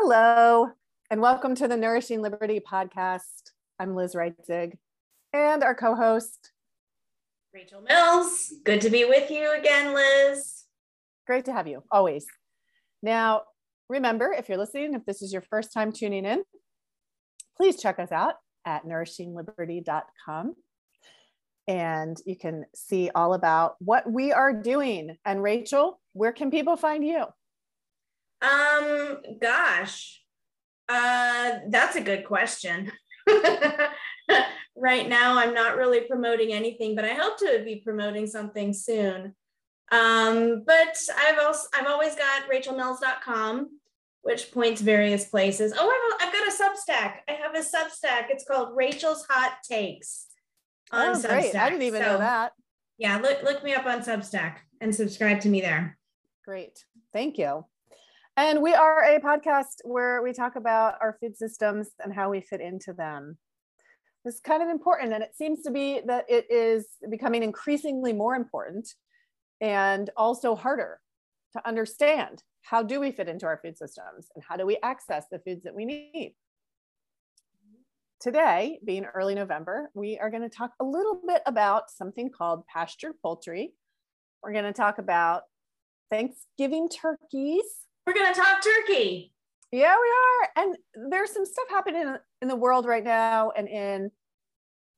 Hello, and welcome to the Nourishing Liberty podcast. I'm Liz Reitzig, and our co host, Rachel Mills. Good to be with you again, Liz. Great to have you, always. Now, remember, if you're listening, if this is your first time tuning in, please check us out at nourishingliberty.com. And you can see all about what we are doing. And Rachel, where can people find you? Um, gosh, uh, that's a good question. right now, I'm not really promoting anything, but I hope to be promoting something soon. Um, but I've also I've always got rachelmills.com, which points various places. Oh, I've, I've got a Substack. I have a Substack. It's called Rachel's Hot Takes. On oh, Substack. great! I didn't even so, know that. Yeah, look look me up on Substack and subscribe to me there. Great, thank you. And we are a podcast where we talk about our food systems and how we fit into them. This is kind of important, and it seems to be that it is becoming increasingly more important and also harder to understand. How do we fit into our food systems and how do we access the foods that we need? Today, being early November, we are going to talk a little bit about something called pastured poultry. We're going to talk about Thanksgiving turkeys we're going to talk turkey. Yeah, we are. And there's some stuff happening in the world right now and in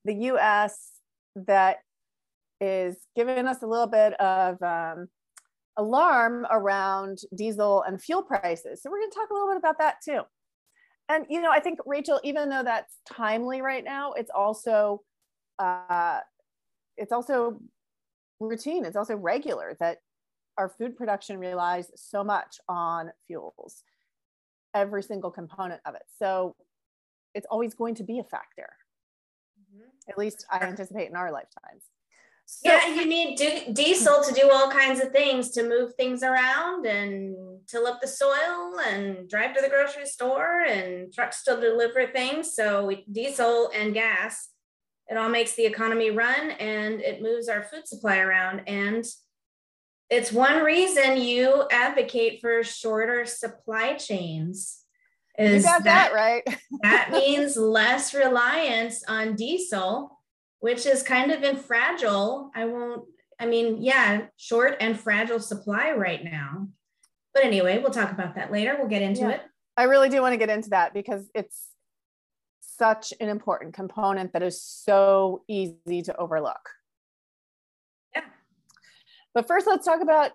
the US that is giving us a little bit of um, alarm around diesel and fuel prices. So we're going to talk a little bit about that too. And you know, I think Rachel, even though that's timely right now, it's also uh, it's also routine. It's also regular that our food production relies so much on fuels, every single component of it. So it's always going to be a factor. Mm-hmm. At least I anticipate in our lifetimes. So, yeah, you need diesel to do all kinds of things to move things around and till up the soil and drive to the grocery store and trucks to deliver things. So diesel and gas, it all makes the economy run and it moves our food supply around. And it's one reason you advocate for shorter supply chains. Is you got that, that right. that means less reliance on diesel, which is kind of in fragile. I won't, I mean, yeah, short and fragile supply right now. But anyway, we'll talk about that later. We'll get into yeah. it. I really do want to get into that because it's such an important component that is so easy to overlook. But first, let's talk about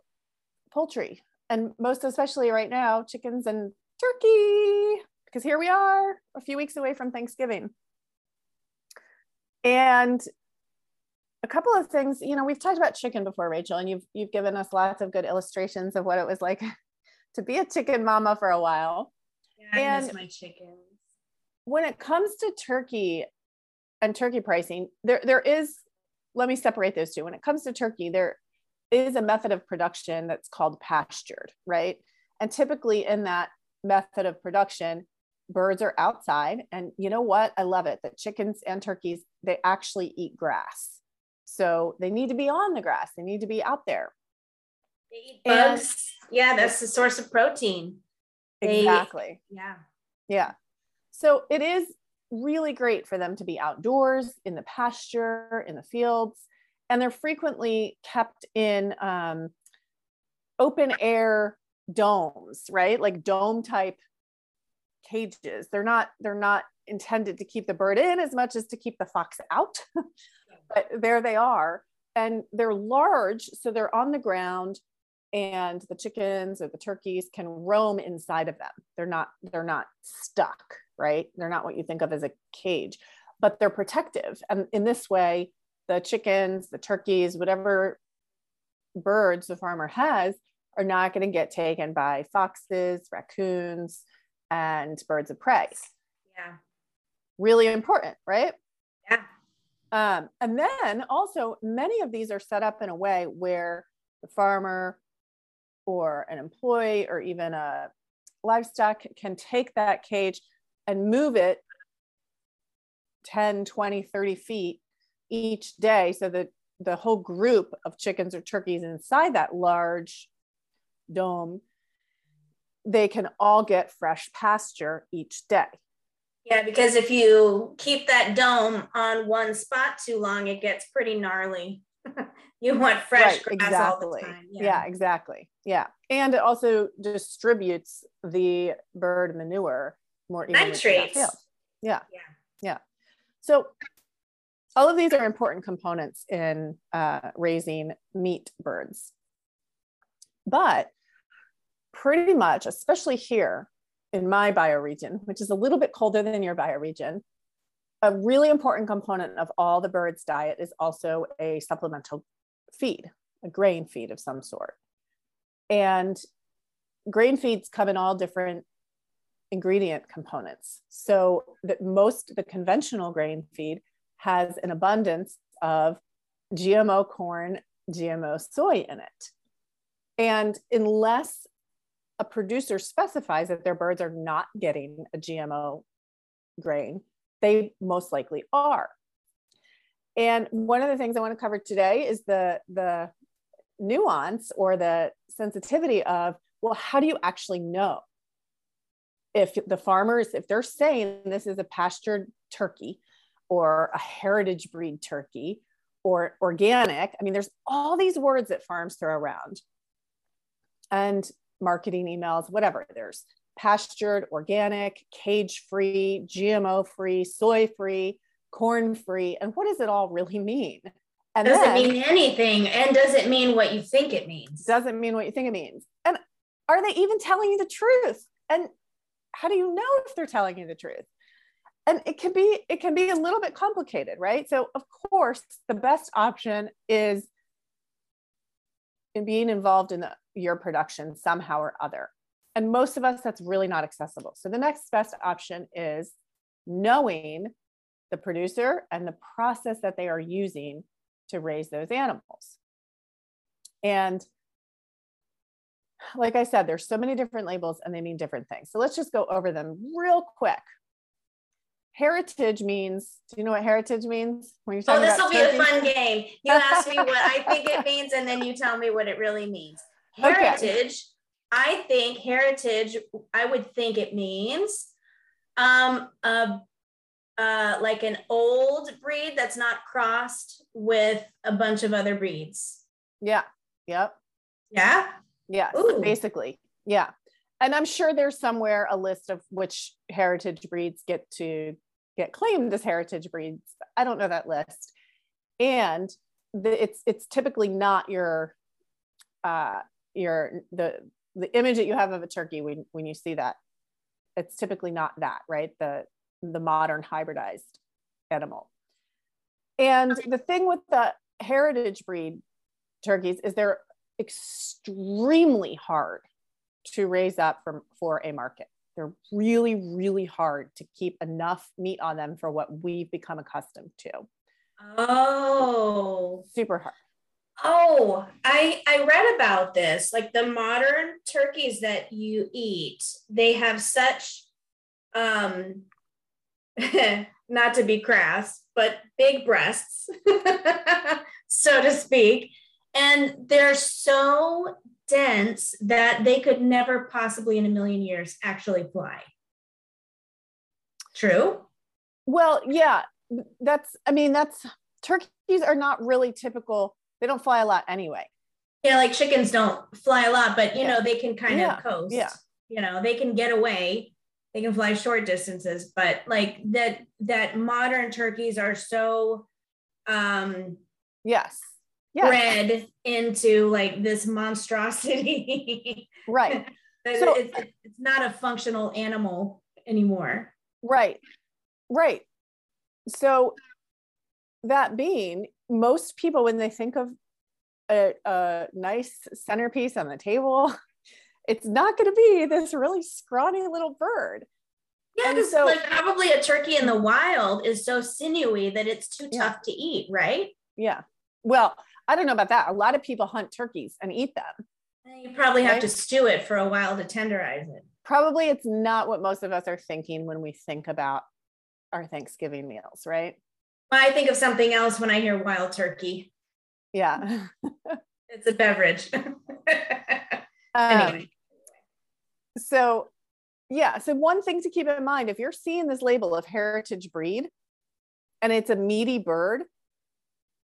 poultry and most especially right now, chickens and turkey, because here we are a few weeks away from Thanksgiving. And a couple of things, you know, we've talked about chicken before, Rachel, and you've you've given us lots of good illustrations of what it was like to be a chicken mama for a while. Yeah, I and miss my chickens. When it comes to turkey and turkey pricing, there there is let me separate those two. When it comes to turkey, there is a method of production that's called pastured, right? And typically in that method of production, birds are outside. And you know what? I love it that chickens and turkeys, they actually eat grass. So they need to be on the grass, they need to be out there. They eat bugs. And, yeah, that's the source of protein. Exactly. They, yeah. Yeah. So it is really great for them to be outdoors in the pasture, in the fields and they're frequently kept in um, open air domes right? Like dome type cages. They're not they're not intended to keep the bird in as much as to keep the fox out but there they are. And they're large so they're on the ground and the chickens or the turkeys can roam inside of them. They're not they're not stuck right? They're not what you think of as a cage but they're protective. And in this way the chickens, the turkeys, whatever birds the farmer has are not going to get taken by foxes, raccoons, and birds of prey. Yeah. Really important, right? Yeah. Um, and then also, many of these are set up in a way where the farmer or an employee or even a livestock can take that cage and move it 10, 20, 30 feet each day so that the whole group of chickens or turkeys inside that large dome they can all get fresh pasture each day. Yeah, because if you keep that dome on one spot too long, it gets pretty gnarly. you want fresh right, grass exactly. all the time. Yeah. yeah, exactly. Yeah. And it also distributes the bird manure more evenly. Nitrates. Yeah. Yeah. Yeah. So all of these are important components in uh, raising meat birds. But pretty much, especially here in my bioregion, which is a little bit colder than your bioregion, a really important component of all the birds' diet is also a supplemental feed, a grain feed of some sort. And grain feeds come in all different ingredient components. So that most the conventional grain feed has an abundance of GMO corn, GMO soy in it. And unless a producer specifies that their birds are not getting a GMO grain, they most likely are. And one of the things I want to cover today is the, the nuance or the sensitivity of, well, how do you actually know? If the farmers, if they're saying this is a pastured turkey or a heritage breed turkey or organic, I mean, there's all these words that farms throw around. And marketing emails, whatever. There's pastured, organic, cage free, GMO free, soy free corn free and what does it all really mean? And does then, it mean anything? And does it mean what you think it means? Doesn't mean what you think it means? And are they even telling you the truth? And how do you know if they're telling you the truth and it can be it can be a little bit complicated right so of course the best option is in being involved in the, your production somehow or other and most of us that's really not accessible so the next best option is knowing the producer and the process that they are using to raise those animals. And like I said, there's so many different labels and they mean different things. So let's just go over them real quick. Heritage means, do you know what heritage means? When you're oh, this will be a fun game. You ask me what I think it means, and then you tell me what it really means. Heritage, okay. I think heritage, I would think it means um, a uh, like an old breed that's not crossed with a bunch of other breeds. Yeah. Yep. Yeah. Yeah. Basically. Yeah. And I'm sure there's somewhere a list of which heritage breeds get to get claimed as heritage breeds. I don't know that list. And the, it's it's typically not your uh your the the image that you have of a turkey when when you see that it's typically not that right the the modern hybridized animal. And the thing with the heritage breed turkeys is they're extremely hard to raise up for, for a market. They're really, really hard to keep enough meat on them for what we've become accustomed to. Oh, super hard. Oh, I I read about this. Like the modern turkeys that you eat, they have such um not to be crass, but big breasts, so to speak. And they're so dense that they could never possibly in a million years actually fly. True? Well, yeah, that's, I mean, that's turkeys are not really typical. They don't fly a lot anyway. Yeah, like chickens don't fly a lot, but you yeah. know, they can kind yeah. of coast. Yeah. You know, they can get away they can fly short distances but like that that modern turkeys are so um yes yes. bred into like this monstrosity right so it's, it's not a functional animal anymore right right so that being most people when they think of a, a nice centerpiece on the table it's not going to be this really scrawny little bird. Yeah, because so, like probably a turkey in the wild is so sinewy that it's too yeah. tough to eat, right? Yeah. Well, I don't know about that. A lot of people hunt turkeys and eat them. You probably have right? to stew it for a while to tenderize it. Probably it's not what most of us are thinking when we think about our Thanksgiving meals, right? I think of something else when I hear wild turkey. Yeah. it's a beverage. Um, anyway. so yeah so one thing to keep in mind if you're seeing this label of heritage breed and it's a meaty bird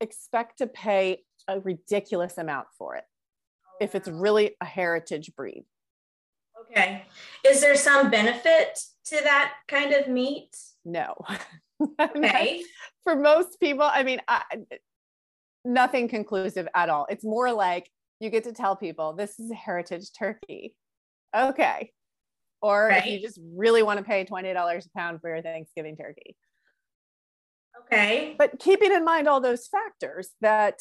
expect to pay a ridiculous amount for it if it's really a heritage breed. Okay. Is there some benefit to that kind of meat? No. Okay. For most people i mean I, nothing conclusive at all. It's more like you get to tell people this is a heritage turkey. Okay. Or right. if you just really want to pay $20 a pound for your Thanksgiving turkey. Okay. But keeping in mind all those factors that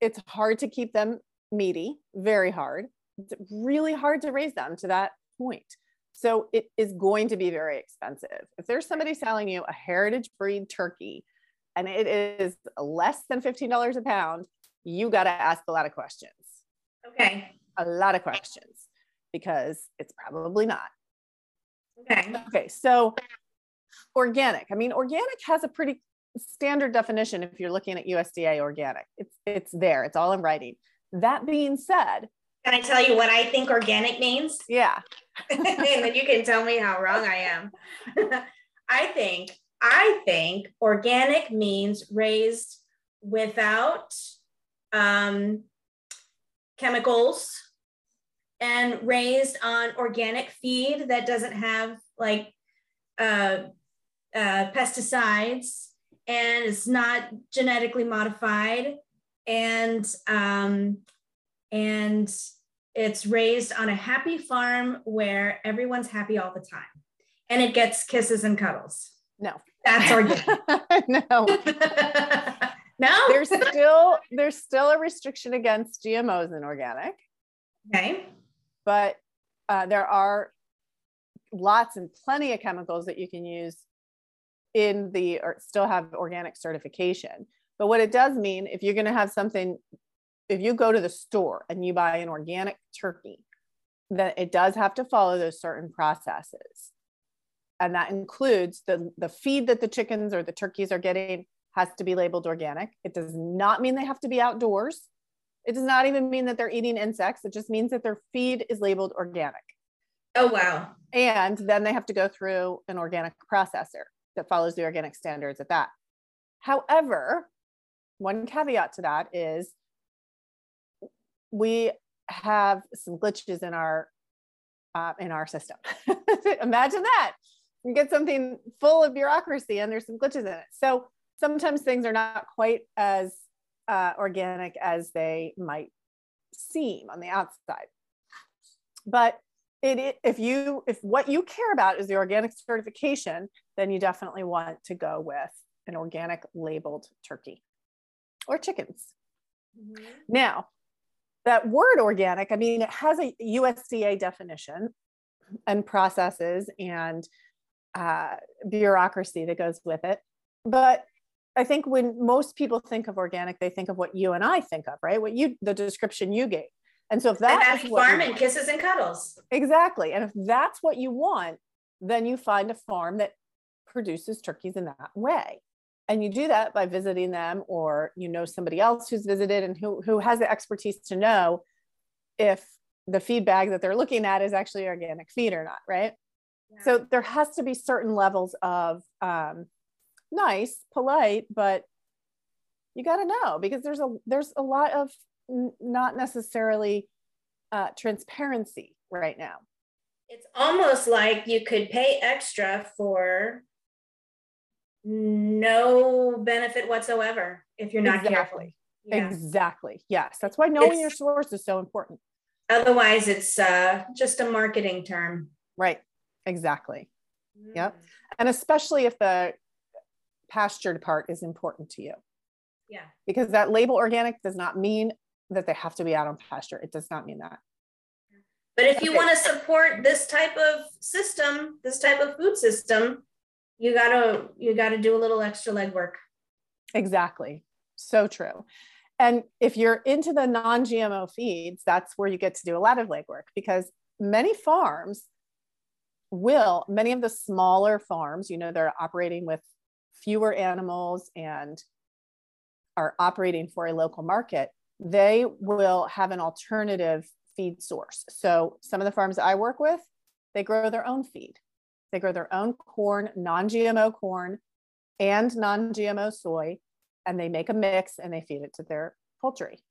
it's hard to keep them meaty, very hard. It's really hard to raise them to that point. So it is going to be very expensive. If there's somebody selling you a heritage breed turkey and it is less than $15 a pound, you got to ask a lot of questions. Okay. A lot of questions because it's probably not. Okay. Okay. So organic. I mean, organic has a pretty standard definition if you're looking at USDA organic. It's it's there. It's all in writing. That being said, can I tell you what I think organic means? Yeah. and then you can tell me how wrong I am. I think I think organic means raised without um, chemicals and raised on organic feed that doesn't have like uh, uh, pesticides and it's not genetically modified and um, and it's raised on a happy farm where everyone's happy all the time and it gets kisses and cuddles. No. That's organic no. No? There's still there's still a restriction against gmos in organic. Okay. But uh, there are lots and plenty of chemicals that you can use in the or still have organic certification. But what it does mean, if you're going to have something, if you go to the store and you buy an organic turkey, then it does have to follow those certain processes. And that includes the, the feed that the chickens or the turkeys are getting has to be labeled organic. It does not mean they have to be outdoors. It does not even mean that they're eating insects. It just means that their feed is labeled organic. Oh, wow. And then they have to go through an organic processor that follows the organic standards at that. However, one caveat to that is we have some glitches in our uh, in our system. Imagine that you get something full of bureaucracy and there's some glitches in it. So sometimes things are not quite as uh, organic as they might seem on the outside. But it, if you if what you care about is the organic certification, then you definitely want to go with an organic labeled turkey or chickens. Mm-hmm. Now, that word organic, I mean, it has a USDA definition and processes and uh, bureaucracy that goes with it. But I think when most people think of organic, they think of what you and I think of, right? What you, the description you gave. And so if that is farm and kisses and cuddles. Exactly. And if that's what you want, then you find a farm that produces turkeys in that way. And you do that by visiting them or you know somebody else who's visited and who, who has the expertise to know if the feed bag that they're looking at is actually organic feed or not, right? Yeah. So there has to be certain levels of um, nice, polite, but you got to know because there's a there's a lot of n- not necessarily uh, transparency right now. It's almost like you could pay extra for no benefit whatsoever if you're not exactly. careful. Yeah. Exactly. Yes, that's why knowing it's, your source is so important. Otherwise, it's uh, just a marketing term. Right. Exactly. Mm. Yep. And especially if the pastured part is important to you. Yeah. Because that label organic does not mean that they have to be out on pasture. It does not mean that. But if you okay. want to support this type of system, this type of food system, you gotta you gotta do a little extra legwork. Exactly. So true. And if you're into the non-GMO feeds, that's where you get to do a lot of legwork because many farms will, many of the smaller farms, you know, they're operating with fewer animals and are operating for a local market, they will have an alternative feed source. So some of the farms I work with, they grow their own feed. They grow their own corn, non-GMO corn and non-GMO soy, and they make a mix and they feed it to their poultry.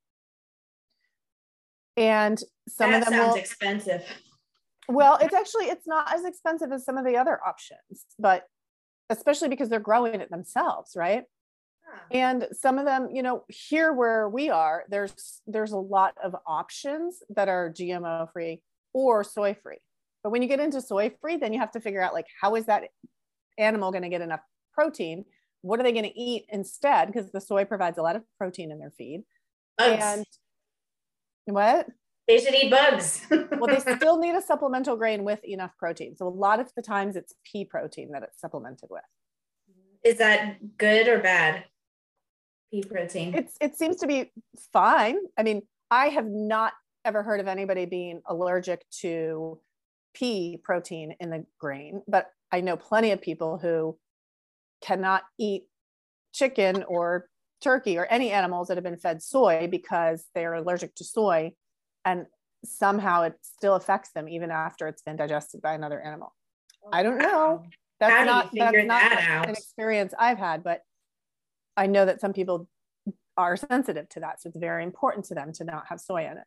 And some that of them sounds will, expensive. well, it's actually it's not as expensive as some of the other options, but especially because they're growing it themselves, right? And some of them you know here where we are there's there's a lot of options that are gmo free or soy free. But when you get into soy free then you have to figure out like how is that animal going to get enough protein? What are they going to eat instead? Because the soy provides a lot of protein in their feed. Bugs. and what? They should eat bugs. well they still need a supplemental grain with enough protein. So a lot of the times it's pea protein that it's supplemented with. Is that good or bad? Pea protein. it's it seems to be fine. I mean, I have not ever heard of anybody being allergic to pea protein in the grain, but I know plenty of people who cannot eat chicken or turkey or any animals that have been fed soy because they're allergic to soy and somehow it still affects them even after it's been digested by another animal. I don't know. That's do not that's not that out? an experience I've had, but I know that some people are sensitive to that. So it's very important to them to not have soy in it.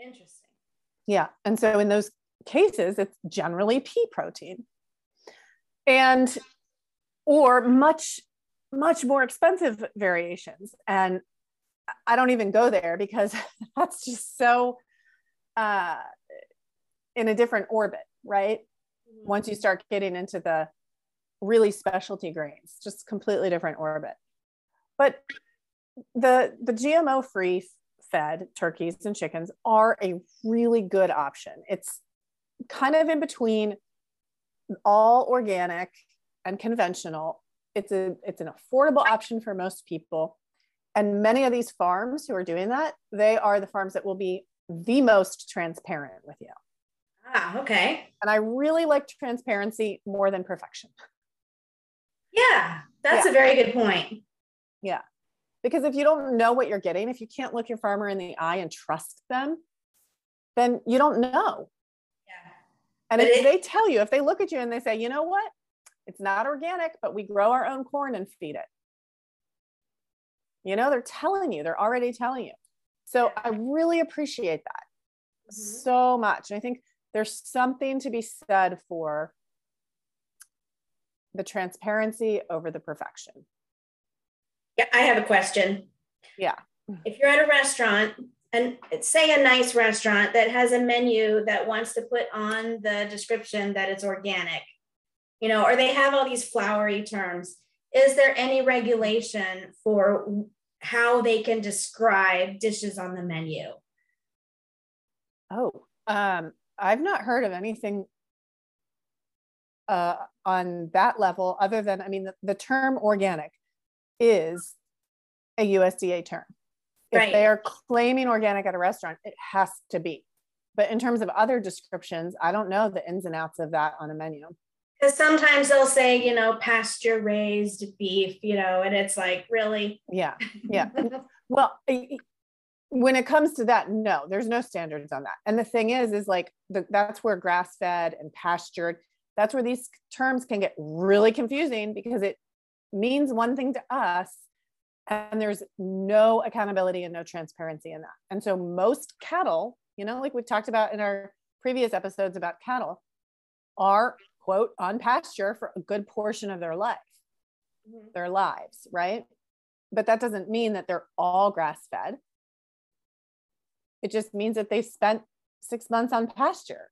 Interesting. Yeah. And so in those cases, it's generally pea protein. And or much, much more expensive variations. And I don't even go there because that's just so uh, in a different orbit, right? once you start getting into the really specialty grains just completely different orbit but the the gmo free fed turkeys and chickens are a really good option it's kind of in between all organic and conventional it's a it's an affordable option for most people and many of these farms who are doing that they are the farms that will be the most transparent with you Ah, okay. and I really like transparency more than perfection. Yeah, that's Yeah. a very good point. Because if you don't know what you're getting, if you can't look your farmer in the eye and trust them, then you don't know. Yeah. And But if it- they tell you, if they look at you and they say, you know what, it's not organic, but we grow our own corn and feed it. You know, they're telling you, they're already telling you. So I really appreciate that. Mhm. so much. And I think there's something to be said for the transparency over the perfection. I have a question. Yeah. If you're at a restaurant and say a nice restaurant that has a menu that wants to put on the description that it's organic, you know, or they have all these flowery terms, is there any regulation for how they can describe dishes on the menu? Oh, um, I've not heard of anything uh, on that level other than, I mean, the, the term organic is a USDA term. If Right. they are claiming organic at a restaurant, it has to be. But in terms of other descriptions, I don't know the ins and outs of that on a menu. Because sometimes they'll say, you know, pasture raised beef, you know, and it's like, really? Yeah. Yeah. Well, when it comes to that, no, there's no standards on that. And the thing is, is like the, that's where grass fed and pastured, that's where these terms can get really confusing because it means one thing to us and there's no accountability and no transparency in that. And so most cattle, you know, like we've talked about in our previous episodes about cattle, are quote on pasture for a good portion of their life mm-hmm. their lives, right? But that doesn't mean that they're all grass fed. It just means that they spent six months on pasture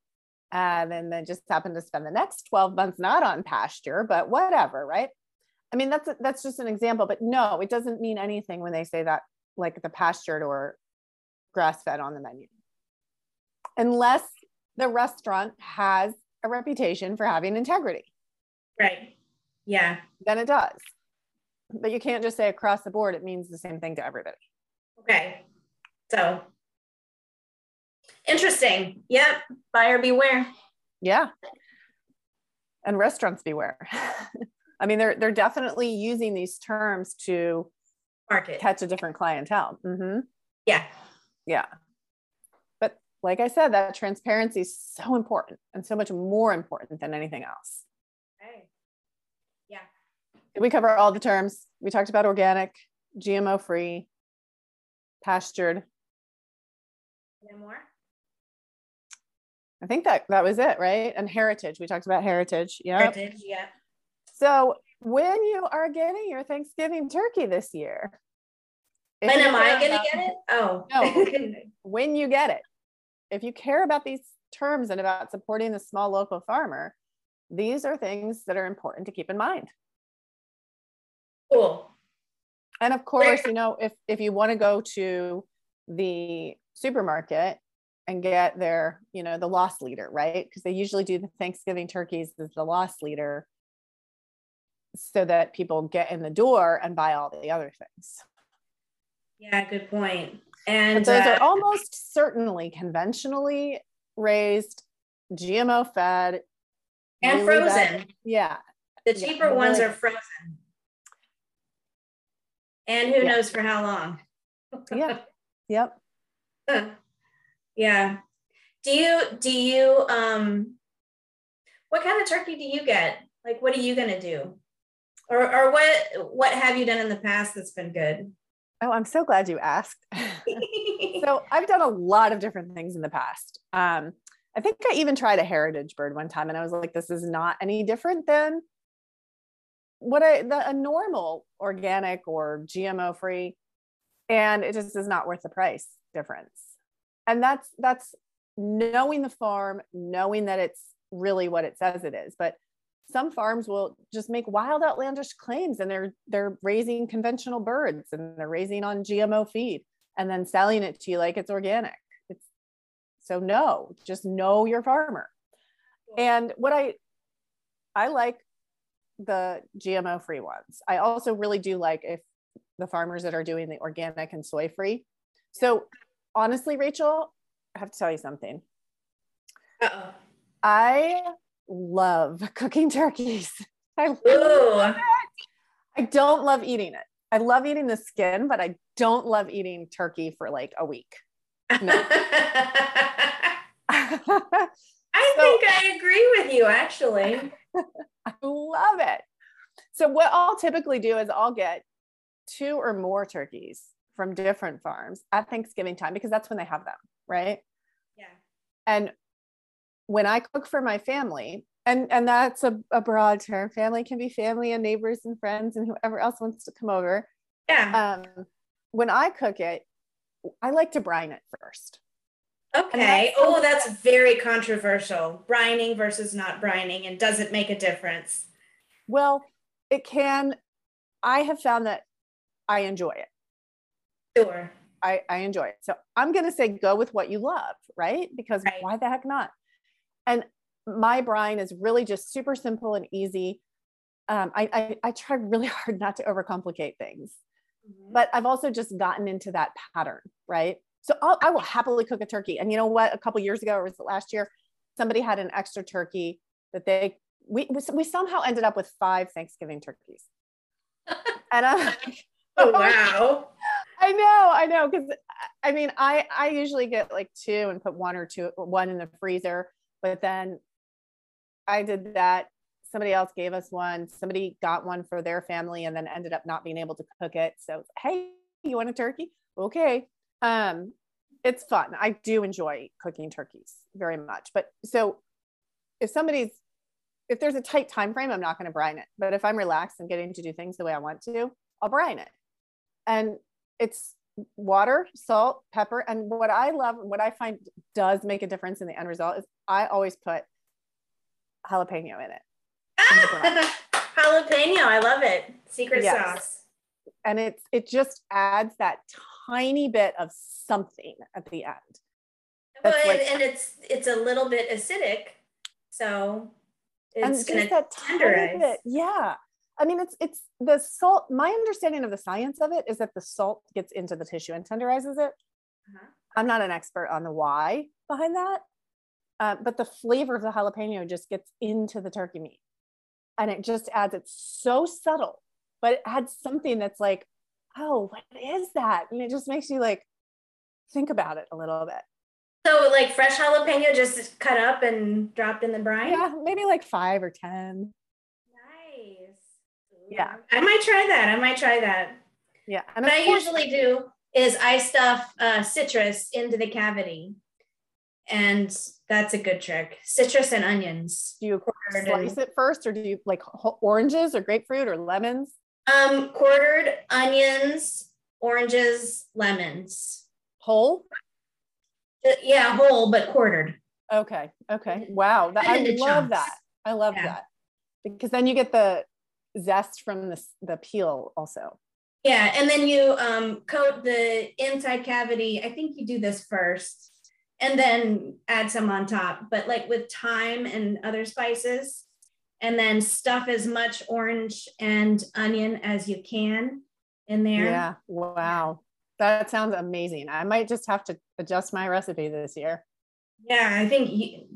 and then they just happen to spend the next 12 months not on pasture, but whatever, right? I mean, that's that's just an example, but no, it doesn't mean anything when they say that like the pastured or grass fed on the menu. Unless the restaurant has a reputation for having integrity Right. Yeah. then it does. But you can't just say across the board, it means the same thing to everybody. Okay. So interesting. Yep. Buyer beware. Yeah. And restaurants beware. I mean, they're they're definitely using these terms to Market. catch a different clientele. hmm Yeah. Yeah. But like I said, that transparency is so important and so much more important than anything else. Okay. Yeah. Did we cover all the terms? We talked about organic, GMO free, pastured. Any more? I think that that was it, right? And heritage. We talked about heritage. Yeah. Heritage, yeah. So when you are getting your Thanksgiving turkey this year, When am I gonna get it? Oh. No. when you get it, if you care about these terms and about supporting the small local farmer, these are things that are important to keep in mind. cool. And of course, you know, if if you want to go to the supermarket and get their, you know, the loss leader, right? Because they usually do the Thanksgiving turkeys as the loss leader so that people get in the door and buy all the other things. Yeah, good point. But And those uh, are almost certainly conventionally raised, GMO fed, and really bad- frozen. Yeah. The Yeah, cheaper ones are frozen. And who Yeah. knows for how long? Yeah. Yep. yeah. Do you do you um what kind of turkey do you get? Like what are you gonna do? Or or what what have you done in the past that's been good? Oh, I'm so glad you asked. so I've done a lot of different things in the past. Um, I think I even tried a heritage bird one time, and I was like, "This is not any different than what the, a normal organic or GMO free," and it just is not worth the price difference. And that's that's knowing the farm, knowing that it's really what it says it is. But some farms will just make wild outlandish claims, and they're they're raising conventional birds and they're raising on GMO feed and then selling it to you like it's organic. It's so no, just know your farmer. And what I I like the GMO free ones. I also really do like if the farmers that are doing the organic and soy free. So honestly, Rachel, I have to tell you something. Uh-oh. I love cooking turkeys. I. I don't love eating it. I love eating the skin, but I don't love eating turkey for like a week. No. I I So- think I agree with you actually. I love it. So what I'll typically do is I'll get two or more turkeys from different farms at Thanksgiving time because that's when they have them, right? Yeah. And when I cook for my family, and and that's a, a broad term, family can be family and neighbors and friends and whoever else wants to come over. Yeah. Um, when I cook it, I like to brine it first. Okay. that's Oh, that's very controversial. Brining versus not brining, and does it make a difference? Well, it can. I have found that I enjoy it. Sure. I, I enjoy it. So I'm going to say go with what you love, right? Because Right. why the heck not? And my brine is really just super simple and easy. Um, I, I, I try really hard not to overcomplicate things, but I've also just gotten into that pattern, right? So I'll, I will happily cook a turkey. And you know what? A couple years ago, or was it last year? Somebody had an extra turkey that they we we somehow ended up with five Thanksgiving turkeys. And I'm like, oh wow. I know, I know, because I mean, I I usually get like two and put one or two, one in the freezer, but then I did that. Somebody else gave us one. Somebody got one for their family, and then ended up not being able to cook it. So, hey, you want a turkey? Okay. Um, it's fun. I do enjoy cooking turkeys very much. But so, if somebody's if there's a tight time frame, I'm not going to brine it. But if I'm relaxed and getting to do things the way I want to, I'll brine it. And it's water, salt, pepper. And what I love, what I find does make a difference in the end result is I always put jalapeno in it. Ah! Jalapeno, I love it. Secret Yes. sauce. And it's it just adds that tiny bit of something at the end. Well, and, and it's it's a little bit acidic, so and it's just gonna that tiny tenderize. bit. Yeah. I mean, it's it's the salt. My understanding of the science of it is that the salt gets into the tissue and tenderizes it. Uh-huh. I'm not an expert on the why behind that, uh, but the flavor of the jalapeno just gets into the turkey meat, and it just adds. It's so subtle, but it adds something that's like, oh, what is that? And it just makes you like think about it a little bit. So like fresh jalapeno just cut up and dropped in the brine? Yeah, maybe like five or 10. Yeah. I might try that. I might try that. Yeah. And what I usually do is I stuff uh, citrus into the cavity. And that's a good trick. Citrus and onions. Do you slice and, it first or do you like oranges or grapefruit or lemons? Um, quartered onions, oranges, lemons. Whole? Uh, yeah, whole, but quartered. Okay. Okay. Wow. That, I love chunks. that. I love yeah. that because then you get the zest from the, the peel also. Yeah. And then you um, coat the inside cavity. I think you do this first and then add some on top, but like with thyme and other spices. And then stuff as much orange and onion as you can in there. Yeah. Wow. That sounds amazing. I might just have to adjust my recipe this year. Yeah, I think you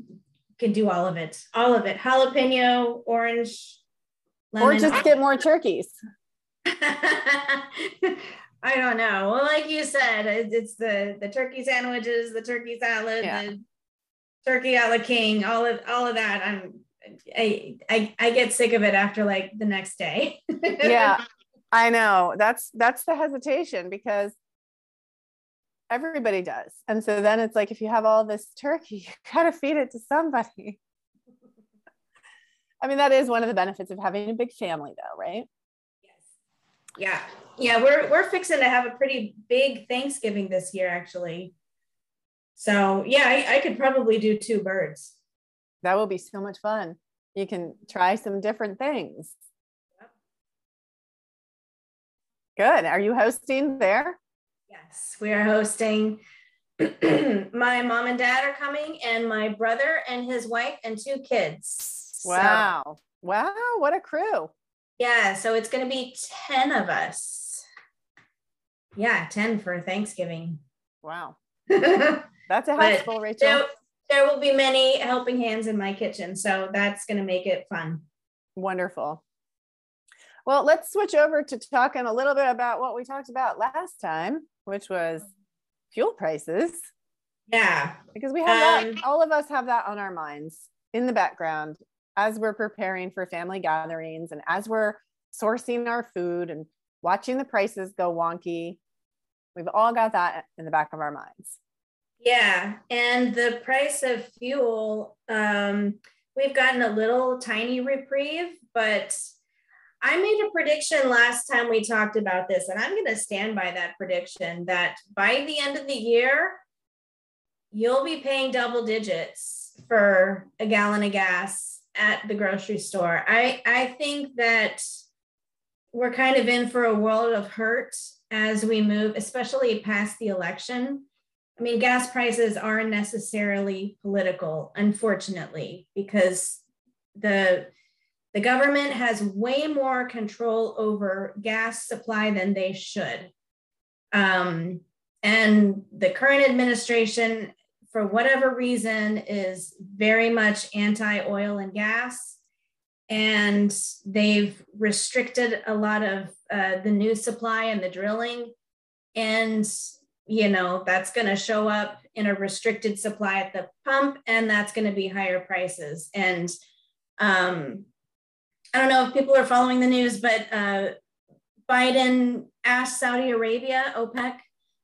could do all of it. All of it. Jalapeno, orange, lemon. Or just get more turkeys. I don't know. Well, like you said, it's the the turkey sandwiches, the turkey salad, yeah. the turkey a la king, all of all of that. I'm I, I I get sick of it after like the next day. yeah. I know. That's that's the hesitation because everybody does. And so then it's like if you have all this turkey, you gotta feed it to somebody. I mean, that is one of the benefits of having a big family though, right? Yes. Yeah. Yeah, we're we're fixing to have a pretty big Thanksgiving this year, actually. So yeah, I, I could probably do two birds. That will be so much fun. You can try some different things. Good. Are you hosting there? Yes, we are hosting. my mom and dad are coming, and my brother and his wife and two kids. Wow. So, wow. What a crew. Yeah. So it's going to be 10 of us. Yeah. 10 for Thanksgiving. Wow. That's a house full, Rachel. There, there will be many helping hands in my kitchen. So that's going to make it fun. Wonderful. Well, let's switch over to talking a little bit about what we talked about last time, which was fuel prices. Yeah. Because we have um, that, all of us have that on our minds in the background as we're preparing for family gatherings and as we're sourcing our food and watching the prices go wonky. We've all got that in the back of our minds. Yeah. And the price of fuel, um, we've gotten a little tiny reprieve, but I made a prediction last time we talked about this, and I'm going to stand by that prediction that by the end of the year, you'll be paying double digits for a gallon of gas at the grocery store. I, I think that we're kind of in for a world of hurt as we move, especially past the election. I mean, gas prices aren't necessarily political, unfortunately, because the the government has way more control over gas supply than they should. Um, and the current administration, for whatever reason, is very much anti oil and gas. And they've restricted a lot of uh, the new supply and the drilling. And, you know, that's going to show up in a restricted supply at the pump, and that's going to be higher prices. And um, I don't know if people are following the news, but uh, Biden asked Saudi Arabia, OPEC,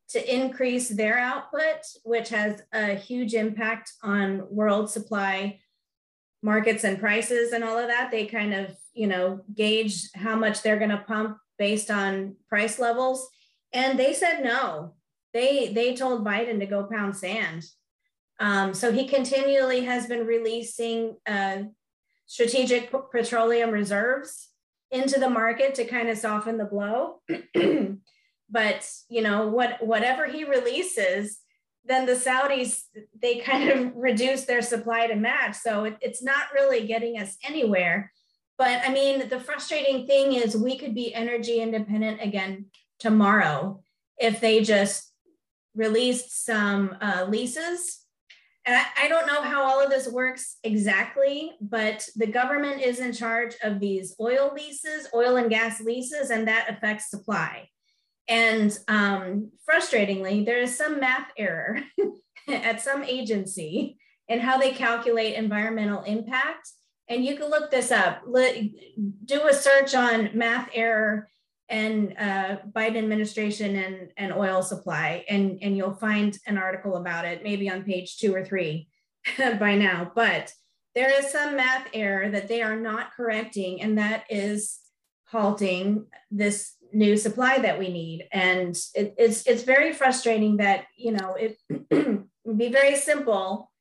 to increase their output, which has a huge impact on world supply markets and prices and all of that. They kind of, you know, gauge how much they're going to pump based on price levels. And they said no. They they told Biden to go pound sand. Um, so he continually has been releasing uh, strategic petroleum reserves into the market to kind of soften the blow. but you know what whatever he releases then the saudis they kind of reduce their supply to match. So it, it's not really getting us anywhere. But i mean the frustrating thing is we could be energy independent again tomorrow if they just released some uh, leases. And I, I don't know how all of this works exactly, but the government is in charge of these oil leases, oil and gas leases, and that affects supply. And um, frustratingly, there is some math error at some agency in how they calculate environmental impact. And you can look this up. Let, do a search on math error and uh, Biden administration and, and oil supply, and, and you'll find an article about it, maybe on page two or three by now. But there is some math error that they are not correcting, and that is halting this new supply that we need. And it, it's it's very frustrating that you know it be very simple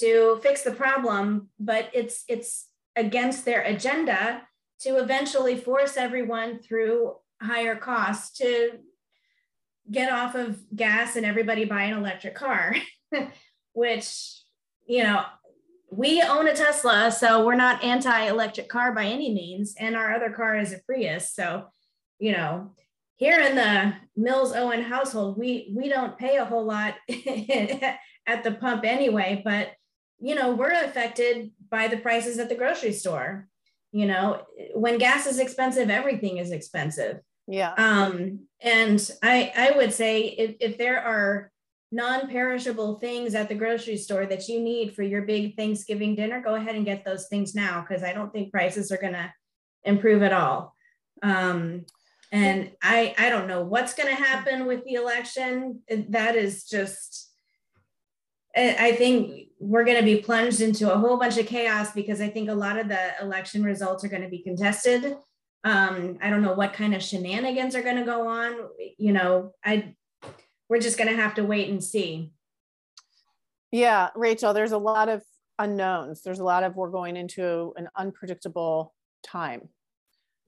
to fix the problem, but it's it's against their agenda to eventually force everyone through higher costs to get off of gas and everybody buy an electric car, which, you know, we own a Tesla, so we're not anti electric car by any means. And our other car is a Prius. So, you know, here in the Mills Owen household, we, we don't pay a whole lot at the pump anyway, but, you know, we're affected by the prices at the grocery store. You know when gas is expensive everything is expensive. Yeah. Um and i i would say if, if there are non-perishable things at the grocery store that you need for your big thanksgiving dinner go ahead and get those things now because i don't think prices are going to improve at all. Um and i i don't know what's going to happen with the election that is just I think we're going to be plunged into a whole bunch of chaos because I think a lot of the election results are going to be contested. Um, I don't know what kind of shenanigans are going to go on. You know, I we're just going to have to wait and see. Yeah, Rachel, there's a lot of unknowns. There's a lot of we're going into an unpredictable time.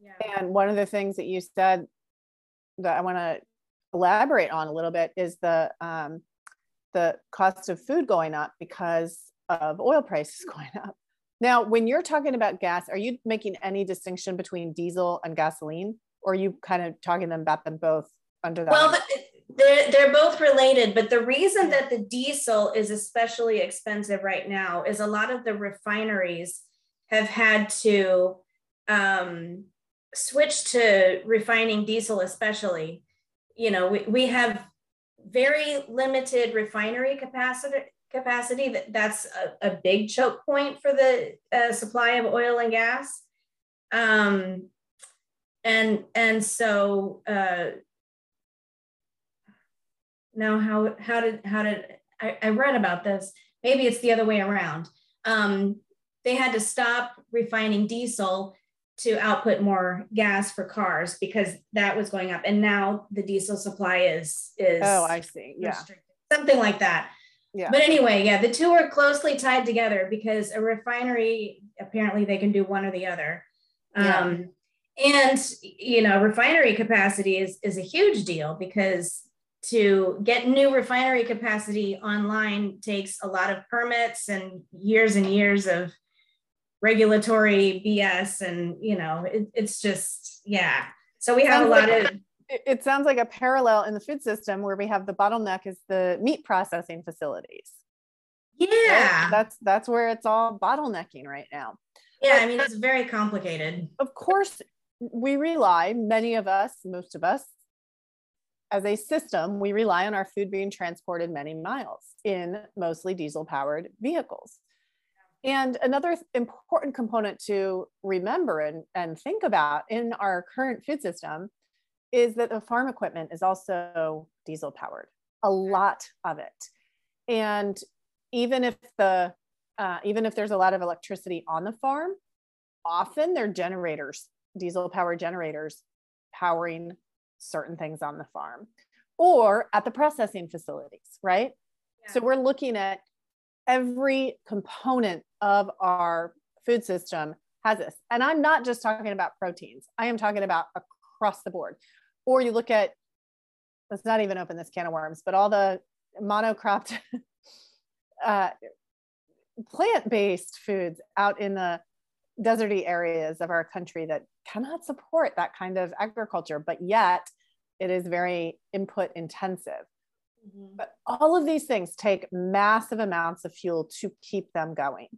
Yeah. And one of the things that you said that I want to elaborate on a little bit is the um, the cost of food going up because of oil prices going up. Now, when you're talking about gas, are you making any distinction between diesel and gasoline, or are you kind of talking about them both under that? Well, they're, they're both related, but the reason that the diesel is especially expensive right now is a lot of the refineries have had to um, switch to refining diesel, especially. You know, we, we have very limited refinery capacity capacity that that's a, a big choke point for the uh, supply of oil and gas um, and and so uh, now how how did how did I, I read about this maybe it's the other way around um, they had to stop refining diesel to output more gas for cars because that was going up. And now the diesel supply is is oh i see. Yeah. something like that. Yeah. But anyway yeah the two are closely tied together because a refinery apparently they can do one or the other. Yeah. um and you know refinery capacity is is a huge deal because to get new refinery capacity online takes a lot of permits and years and years of regulatory BS and you know it, it's just yeah. So we have a lot like, of it sounds like a parallel in the food system where we have the bottleneck is the meat processing facilities. Yeah. Right? That's that's where it's all bottlenecking right now. Yeah, I mean it's very complicated. Of course, we rely, many of us, most of us, as a system, we rely on our food being transported many miles in mostly diesel powered vehicles. And another important component to remember and, and think about in our current food system is that the farm equipment is also diesel powered, a lot of it. And even if the uh, even if there's a lot of electricity on the farm, often they're generators, diesel powered generators powering certain things on the farm or at the processing facilities, right? Yeah. So we're looking at every component of our food system has this. And I'm not just talking about proteins, I am talking about across the board. Or you look at, let's not even open this can of worms, but all the monocropped uh, plant based foods out in the deserty areas of our country that cannot support that kind of agriculture, but yet it is very input intensive. Mm-hmm. But all of these things take massive amounts of fuel to keep them going.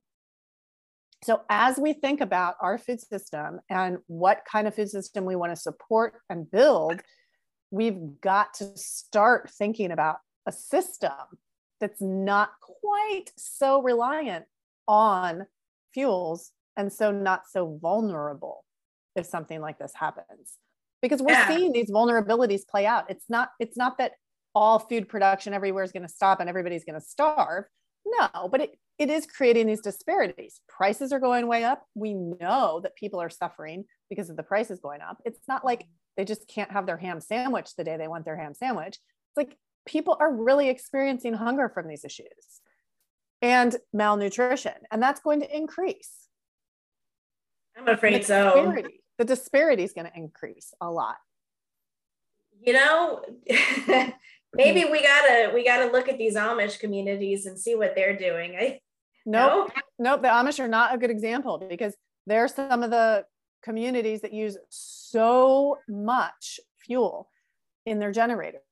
So, as we think about our food system and what kind of food system we want to support and build, we've got to start thinking about a system that's not quite so reliant on fuels and so not so vulnerable if something like this happens because we're yeah. seeing these vulnerabilities play out it's not it's not that all food production everywhere is going to stop and everybody's going to starve. No but it, it is creating these disparities. Prices are going way up. We know that people are suffering because of the prices going up. It's not like they just can't have their ham sandwich the day they want their ham sandwich. It's like people are really experiencing hunger from these issues and malnutrition and that's going to increase. I'm afraid the so. the disparity is going to increase a lot. You know maybe we gotta we gotta look at these amish communities and see what they're doing. I nope. no? nope the amish are not a good example because they're some of the communities that use so much fuel in their generators.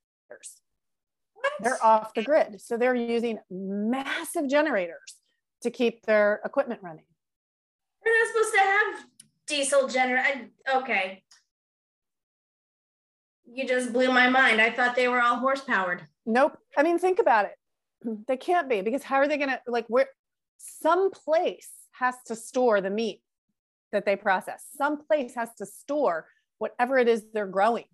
What? they're off the grid so they're using massive generators to keep their equipment running. They're not supposed to have diesel generator okay you just blew my mind. I thought they were all horse powered. Nope. I mean, think about it. They can't be because how are they going to like where some place has to store the meat that they process. Some place has to store whatever it is they're growing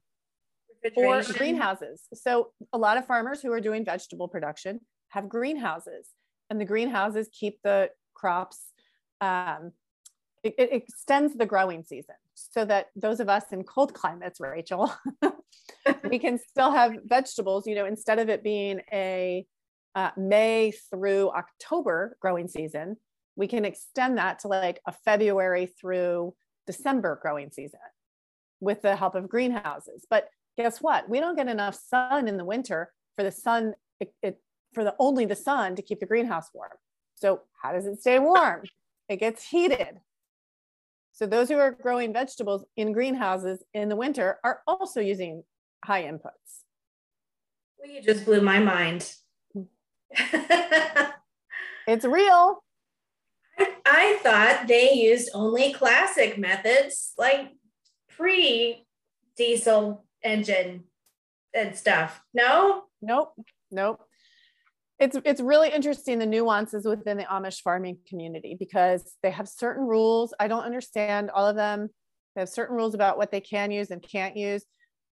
or greenhouses. So a lot of farmers who are doing vegetable production have greenhouses and the greenhouses keep the crops um, it, it, extends the growing season so that those of us in cold climates, Rachel, we can still have vegetables, you know, instead of it being a uh, May through October growing season, we can extend that to like a February through December growing season with the help of greenhouses. But guess what? We don't get enough sun in the winter for the sun, it, it, for the only the sun to keep the greenhouse warm. So how does it stay warm? It gets heated. So those who are growing vegetables in greenhouses in the winter are also using high inputs. Well, you just blew my mind. it's real. I, I thought they used only classic methods like pre diesel engine and stuff. No? Nope. Nope it's it's really interesting the nuances within the Amish farming community because they have certain rules. I don't understand all of them. They have certain rules about what they can use and can't use.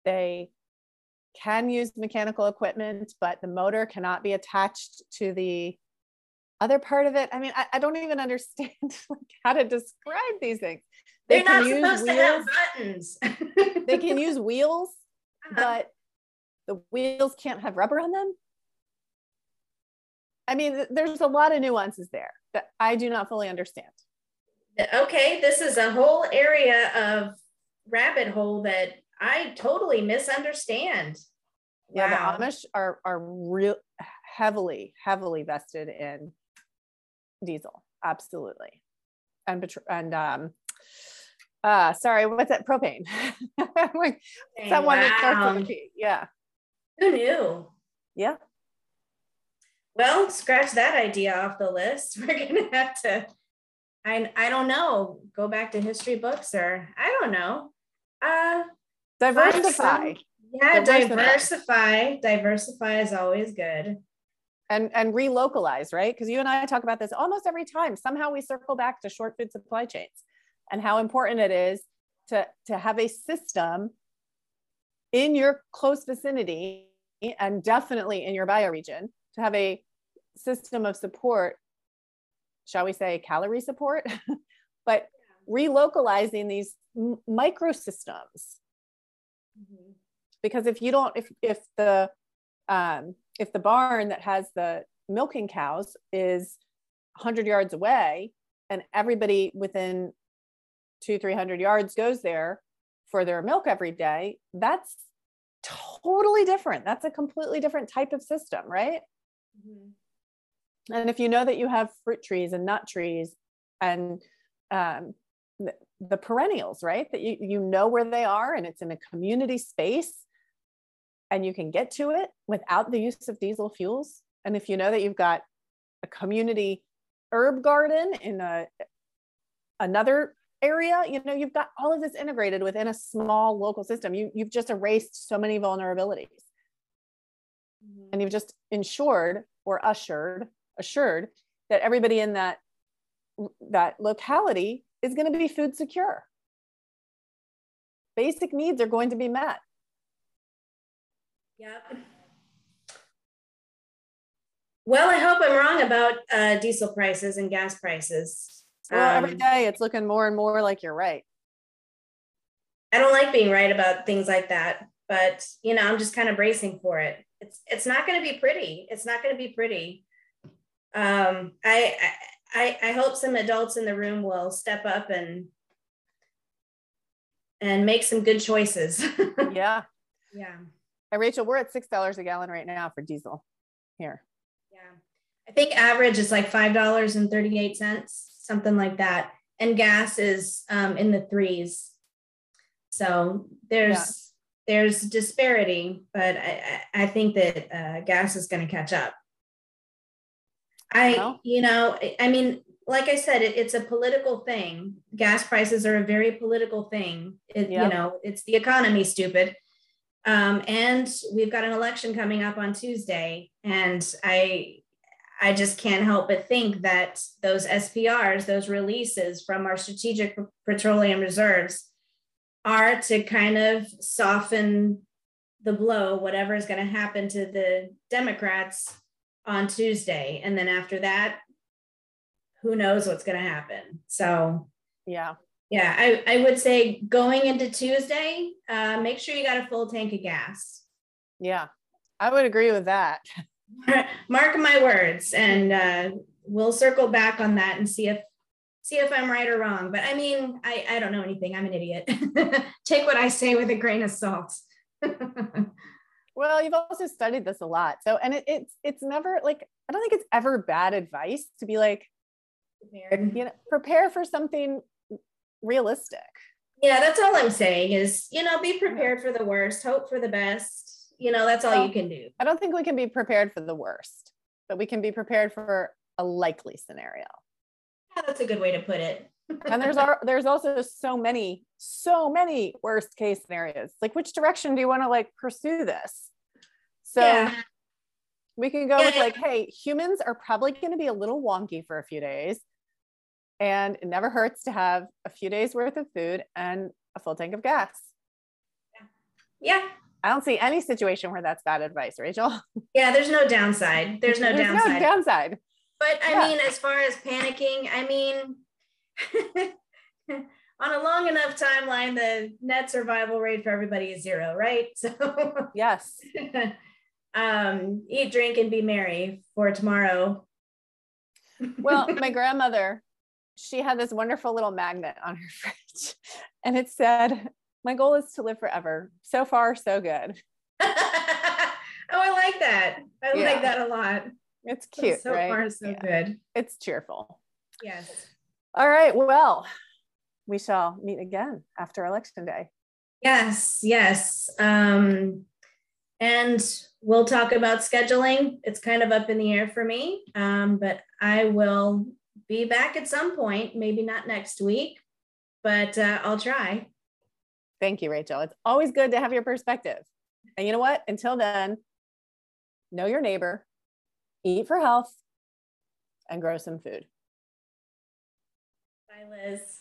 They can use mechanical equipment, but the motor cannot be attached to the other part of it. I mean, I, I don't even understand like how to describe these things. They They're not supposed wheels. to have buttons. they can use wheels, uh-huh. but the wheels can't have rubber on them. I mean, there's a lot of nuances there that I do not fully understand. Okay, this is a whole area of rabbit hole that I totally misunderstand. Yeah, wow. the Amish are are real heavily, heavily vested in diesel. Absolutely. And and um uh sorry, what's that? Propane. like someone wow. that starts with a P. Yeah. Who knew? Yeah. Well, scratch that idea off the list. We're gonna have to. I I don't know. Go back to history books, or I don't know. Uh, diversify. yeah, diversify. diversify. Diversify is always good. And and relocalize, right? Because you and I talk about this almost every time. Somehow we circle back to short food supply chains and how important it is to to have a system in your close vicinity and definitely in your bioregion to have a system of support, shall we say calorie support, but relocalizing these m- microsystems. Mm-hmm. Because if you don't, if if the um, if the barn that has the milking cows is 100 yards away and everybody within two 300 yards goes there for their milk every day that's totally different that's a completely different type of system right Mm-hmm. And if you know that you have fruit trees and nut trees and um, the, the perennials, right? That you, you know where they are and it's in a community space and you can get to it without the use of diesel fuels. And if you know that you've got a community herb garden in a another area, you know, you've got all of this integrated within a small local system. You, you've just erased so many vulnerabilities. Mm-hmm. And you've just ensured or assured assured that everybody in that that locality is going to be food secure. Basic needs are going to be met. Yep. Well i hope i'm wrong about uh, diesel prices and gas prices. Well um, every day it's looking more and more like you're right. I don't like being right about things like that but you know i'm just kind of bracing for it it's it's not going to be pretty. It's not going to be pretty. Um I, I i hope some adults in the room will step up and and make some good choices. Yeah. Yeah. Hey, rachel we're at six dollars a gallon right now for diesel here. Yeah. I think average is like five dollars and 38 cents something like that. And gas is um, in the threes. So there's there's disparity, but I, I think that uh, gas is going to catch up. I, well. you know, I mean, like I said, it, it's a political thing. Gas prices are a very political thing. It. You know, it's the economy, stupid. Um, and we've got an election coming up on Tuesday, and I, I just can't help but think that those SPRs, those releases from our strategic petroleum reserves, are to kind of soften the blow, whatever is going to happen to the Democrats on Tuesday. And then after that, who knows what's going to happen. So, yeah. Yeah, I, I would say going into Tuesday, uh, make sure you got a full tank of gas. Yeah, I would agree with that. Mark my words, and uh, we'll circle back on that and see if see if I'm right or wrong. But I mean, I, I don't know anything. I'm an idiot. Take what I say with a grain of salt. well, you've also studied this a lot. So, and it, it's, it's never like, I don't think it's ever bad advice to be like, Prepared. you know, prepare for something realistic. Yeah, that's all I'm saying is, you know, be prepared for the worst, hope for the best. You know, that's all you can do. I don't think we can be prepared for the worst, but we can be prepared for a likely scenario. Yeah, that's a good way to put it. and there's our, there's also so many so many worst case scenarios. Like which direction do you want to like pursue this? So yeah. we can go yeah. with like, hey, humans are probably going to be a little wonky for a few days. And it never hurts to have a few days worth of food and a full tank of gas. Yeah. I don't see any situation where that's bad advice, Rachel. Yeah, there's no downside. There's no there's downside. No downside. But I yeah. mean, as far as panicking, I mean, on a long enough timeline, the net survival rate for everybody is zero, right? So yes. um, eat, drink, and be merry for tomorrow. well, my grandmother, she had this wonderful little magnet on her fridge, and it said, "My goal is to live forever." So far, so good. oh, I like that. I yeah. like that a lot. It's cute. So right? far, so yeah. good. It's cheerful. Yes. All right. Well, we shall meet again after election day. Yes, yes. Um, and we'll talk about scheduling. It's kind of up in the air for me, um, but I will be back at some point, maybe not next week, but uh, I'll try. Thank you, Rachel. It's always good to have your perspective. And you know what? Until then, know your neighbor, eat for health, and grow some food. Bye, Liz.